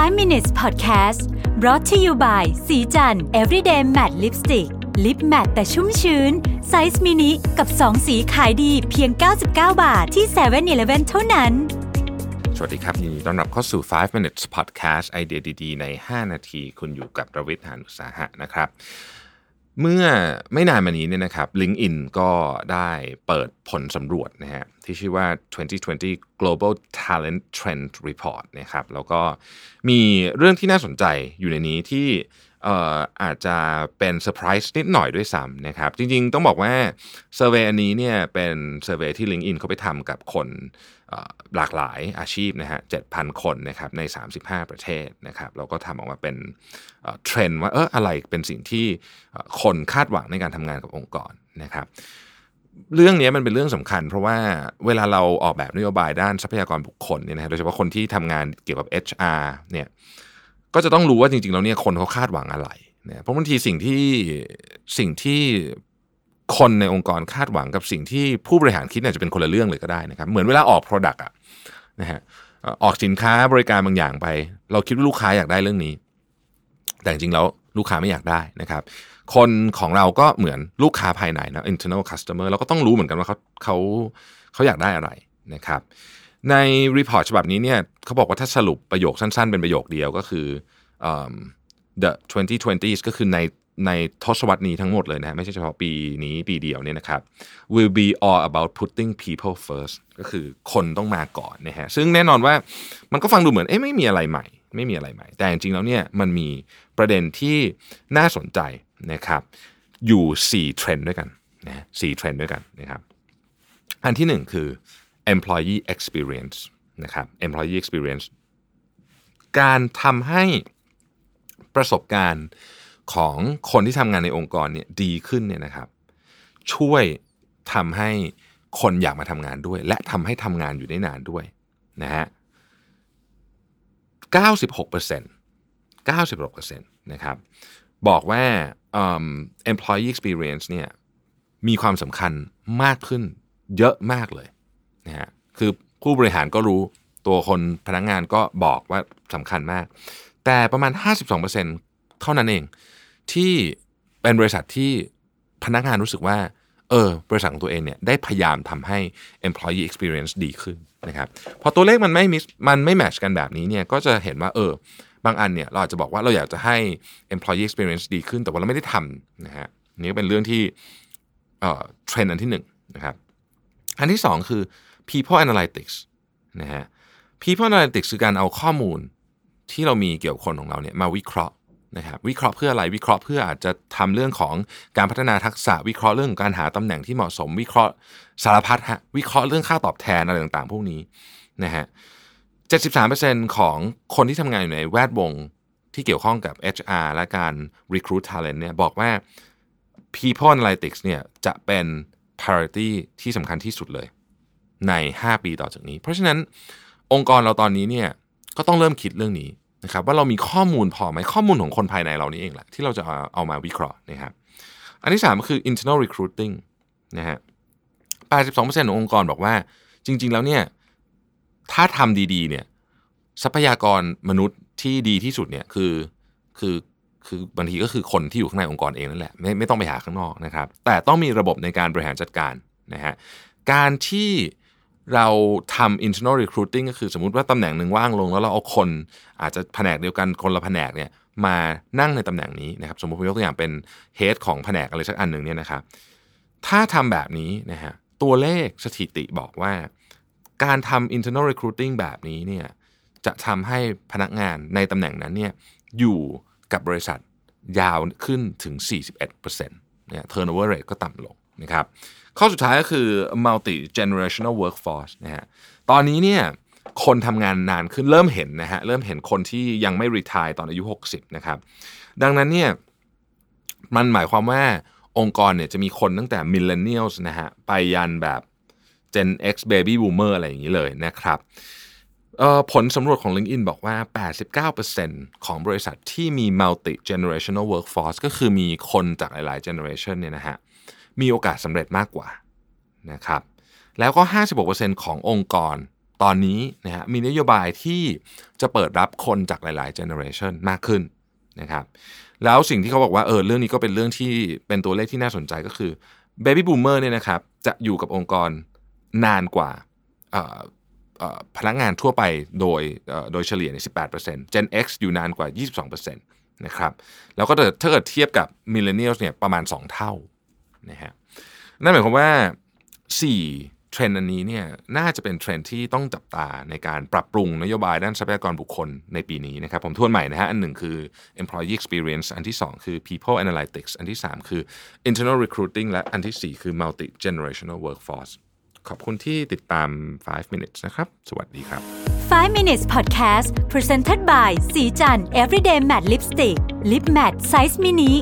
5 minutes podcast brought to you by ศรีจันทร์ everyday matte lipstick lip matte แต่ชุ่มชื้น size mini กับ 2 สีขายดีเพียง 99 บาทที่7 e เ e ่ e อเท่านั้น สวัสดีครับยินดีต้อนรับเข้าสู่ 5 minutes podcast idea ดี ๆ ใน 5 นาที คุณอยู่กับรวิศ หาญอุตสาหะนะครับ เมื่อไม่นานมานี้เนี่ยนะครับ LinkedIn ก็ได้เปิดผลสำรวจนะฮะที่ชื่อว่า 2020 Global Talent Trend Report นะครับแล้วก็มีเรื่องที่น่าสนใจอยู่ในนี้ที่ อาจจะเป็นเซอร์ไพรส์นิดหน่อยด้วยซ้ำนะครับ จริงๆ ต้องบอกว่า survey อันนี้เนี่ยเป็น survey ที่ LinkedIn เขาไปทำกับคนหลากหลายอาชีพนะฮะ 7,000 คนนะครับใน 35 ประเทศนะครับแล้วก็ทำออกมาเป็นเทรนด์ว่าเอออะไรเป็นสิ่งที่คนคาดหวังในการทำงานกับองค์กรนะครับเรื่องนี้มันเป็นเรื่องสำคัญ เพราะว่าเวลาเราออกแบบนโยบายด้านทรัพยากรบุคคลเนี่ยนะฮะโดยเฉพาะคนที่ทำงานเกี่ยวกับ HR เนี่ย ก็จะต้องรู้ว่าจริงๆแล้วเนี่ยคนเขาคาดหวังอะไรเนี่ยเพราะบางทีสิ่งที่สิ่งที่คนในองค์กรคาดหวังกับสิ่งที่ผู้บริหารคิดเนี่ยจะเป็นคนละเรื่องเลยก็ได้นะครับ เหมือนเวลาออก Product อะนะฮะออออกสินค้าบริการบางอย่างไป เราคิดว่าลูกค้าอยากได้เรื่องนี้ แต่จริงๆแล้วลูกค้าไม่อยากได้นะครับ คนของเราก็เหมือนลูกค้าภายในนะ internal customer เราก็ต้องรู้เหมือนกันว่าเขาเขาเขาอยากได้อะไรนะครับ ในรีพอร์ตฉบับนี้เนี่ยเขาบอกว่าถ้าสรุปประโยคสั้นๆ เป็นประโยคเดียวก็คือ the 2020s ก็คือในในทศวรรษนี้ทั้งหมดเลยนะไม่ใช่เฉพาะปีนี้ปีเดียวเนี่ยนะครับ will be all about putting people first ก็คือคนต้องมาก่อนนะฮะซึ่งแน่นอนว่ามันก็ฟังดูเหมือนเอ๊ะไม่มีอะไรใหม่ ไม่มีอะไรใหม่ แต่จริงๆแล้วเนี่ยมันมีประเด็นที่น่าสนใจนะครับอยู่ 4 เทรนด์ด้วยกันนะสี่เทรนด์ด้วยกันนะครับอันที่หนึ่งคือ employee experience นะครับ employee experience การทำให้ประสบการณ์ของคนที่ทำงานในองค์กรเนี่ยดีขึ้นเนี่ยนะครับ ช่วยทำให้คนอยากมาทำงานด้วย และทำให้ทำงานอยู่ได้นานด้วยนะฮะ 96% 96%นะครับ บอกว่า employee experience เนี่ยมีความสำคัญมากขึ้นเยอะมากเลย นะฮะคือผู้บริหารก็รู้ตัวคนพนักงงานก็บอกว่าสำคัญมาก แต่ประมาณ 52%เท่านั้นเอง ที่เป็นบริษัทที่พนักงานรู้สึกว่าเออบริษัทของตัวเองเนี่ยได้พยายามทำให้ employee experience ดีขึ้นนะครับพอตัวเลขมันไม่มิมันไม่แมชกันแบบนี้เนี่ยก็จะเห็นว่าเออบางอันเนี่ยเราอาจจะบอกว่าเราอยากจะให้ employee experience ดีขึ้น แต่ว่าเราไม่ได้ทำนะฮะนี่ก็เป็นเรื่องที่เอ่อเทรนด์อันที่หนึ่งนะครับ อันที่สองคือ people analytics นะฮะ people analytics คือการเอาข้อมูลที่เรามีเกี่ยวกับคนของเราเนี่ยมาวิเคราะห์นะครับวิเคราะห์เพื่ออะไรวิเคราะห์เพื่ออาจจะทำเรื่องของการพัฒนาทักษะวิเคราะห์เรื่องการหาตำแหน่งที่เหมาะสม วิเคราะห์สารพัดฮะวิเคราะห์เรื่องค่าตอบแทนอะไรต่างๆ พวกนี้นะฮะ73%ของคนที่ทำงานอยู่ในแวดวงที่เกี่ยวข้องกับ HR และการ recruit talent เนี่ยบอกว่า people analytics เนี่ยจะเป็น priority ที่สำคัญที่สุดเลย ใน 5 ปีต่อจากนี้ เพราะฉะนั้นองค์กรเราตอนนี้เนี่ยก็ต้องเริ่มคิดเรื่องนี้นะครับว่าเรามีข้อมูลพอไหมข้อมูลของคนภายในเรานี่เองแหละที่เราจะเอาเอามาวิเคราะห์นะครับอันที่ 3 ก็คือ internal recruiting นะฮะ 82%ขององค์กรบอกว่า จริง ๆ แล้วเนี่ยถ้าทำดี ๆ เนี่ยทรัพยากรมนุษย์ที่ดีที่สุดเนี่ยคือคือ คือบางทีก็คือคนที่อยู่ข้างในองค์กรเองนั่นแหละไม่ไม่ต้องไปหาข้างนอกนะครับ แต่ต้องมีระบบในการบริหารจัดการนะฮะการที่เราทำ internal recruiting ก็คือสมมติว่าตำแหน่งหนึ่งว่างลง แล้วเราเอาคนอาจจะแผนกเดียวกันคนละแผนกเนี่ยมานั่งในตำแหน่งนี้นะครับ สมมติผมยกตัวอย่างเป็น head ของแผนกอะไรสักอันหนึ่งเนี่ยนะครับ ถ้าทำแบบนี้นะฮะตัวเลขสถิติบอกว่า การทำ internal recruiting แบบนี้เนี่ยจะทำให้พนักงานในตำแหน่งนั้นเนี่ยอยู่ กับบริษัทยาวขึ้นถึง 41%เนี่ย turnover rate ก็ต่ำลงนะครับข้อสุดท้ายก็คือ multi generational workforce นะฮะตอนนี้เนี่ยคนทำงานนานขึ้นเริ่มเห็นนะฮะเริ่มเห็นคนที่ยังไม่รีทายตอนอายุ 60 นะครับ ดังนั้นเนี่ยมันหมายความว่าองค์กรเนี่ยจะมีคนตั้งแต่ millennials นะฮะไปยันแบบ Gen X Baby Boomer อะไรอย่างนี้เลยนะครับ ผลสำรวจของ LinkedIn บอกว่า 89%ของบริษัทที่มี multi generational workforce ก็คือมีคนจากหลายๆ generation เนี่ยนะฮะมีโอกาสสำเร็จมากกว่านะครับแล้วก็ 56%ขององค์กรตอนนี้นะฮะมีนโยบายที่จะเปิดรับคนจากหลาย ๆ generation มากขึ้นนะครับแล้วสิ่งที่เขาบอกว่าเออเรื่องนี้ก็เป็นเรื่องที่เป็นตัวเลขที่น่าสนใจก็คือ Baby Boomer เนี่ยนะครับจะอยู่กับองค์กรนานกว่า พนักงานทั่วไปโดยโดยเฉลี่ยใน 18% Gen X อยู่นานกว่า 22%นะครับแล้วก็ถ้าเกิดเทียบกับ Millennials เนี่ยประมาณ 2 เท่านะฮะนั่นหมายความว่า 4 เทรนด์อันนี้เนี่ยน่าจะเป็นเทรนด์ที่ต้องจับตาในการปรับปรุงนโยบายด้านทรัพยากรบุคคลในปีนี้นะครับผมทวนใหม่นะฮะอันหนึ่งคือ employee experience อันที่ 2 คือ people analytics อันที่ 3 คือ internal recruiting และอันที่ 4 คือ multi generational workforce ขอบคุณที่ติดตาม 5 minutes นะครับ สวัสดีครับ 5 minutes podcast presented by สีจัน everyday matte lipstick lip matte size mini